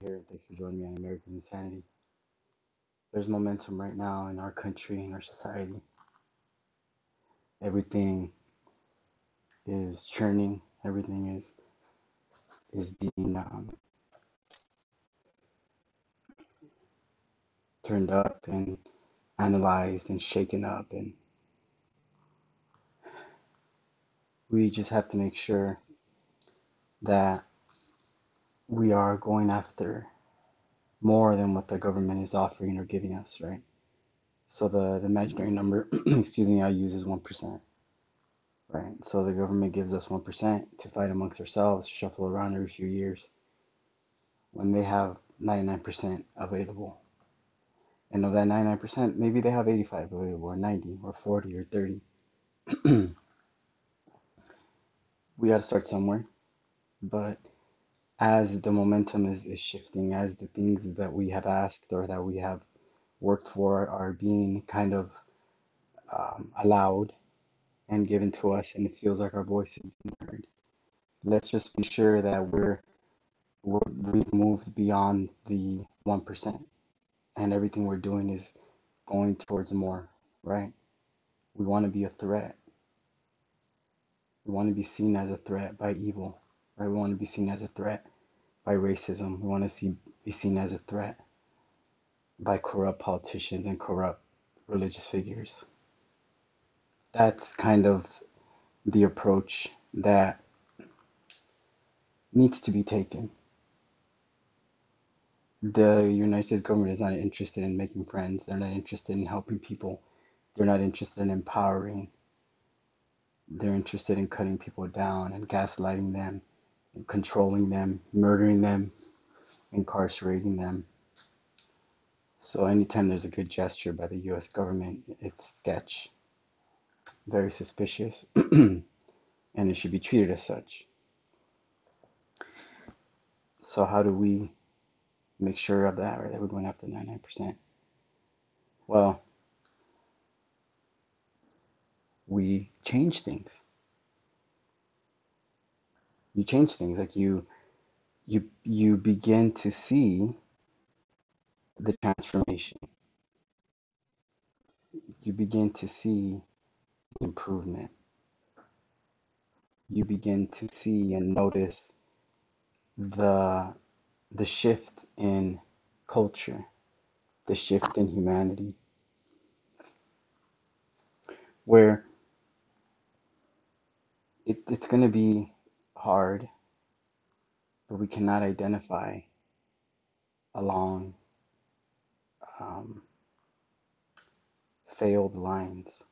here, thanks for joining me on American Insanity. There's momentum right now in our country, in our society. Everything is churning. Everything is is being um, turned up and analyzed and shaken up, and we just have to make sure that we are going after more than what the government is offering or giving us, right? So the, the imaginary number, excuse me, I use is 1%, right? So the government gives us 1% to fight amongst ourselves, shuffle around every few years when they have 99% available. And of that 99%, maybe they have 85 available, or 90, or 40, or 30. we got to start somewhere. But as the momentum is, is shifting, as the things that we have asked or that we have worked for are being kind of um, allowed and given to us, and it feels like our voice is being heard. Let's just be sure that we're, we're we've moved beyond the one percent, and everything we're doing is going towards more. Right? We want to be a threat. We want to be seen as a threat by evil. Right? We want to be seen as a threat by racism. We want to see be seen as a threat by corrupt politicians and corrupt religious figures. That's kind of the approach that needs to be taken. The United States government is not interested in making friends. They're not interested in helping people. They're not interested in empowering. They're interested in cutting people down and gaslighting them, controlling them, murdering them, incarcerating them. So anytime there's a good gesture by the US government, it's sketch, very suspicious, and it should be treated as such. So how do we make sure of that, right? That we're going up to 99%? Well, we change things. You change things like you you you begin to see the transformation. You begin to see improvement. You begin to see and notice the the shift in culture, the shift in humanity, where it, it's going to be hard, but we cannot identify along um, failed lines.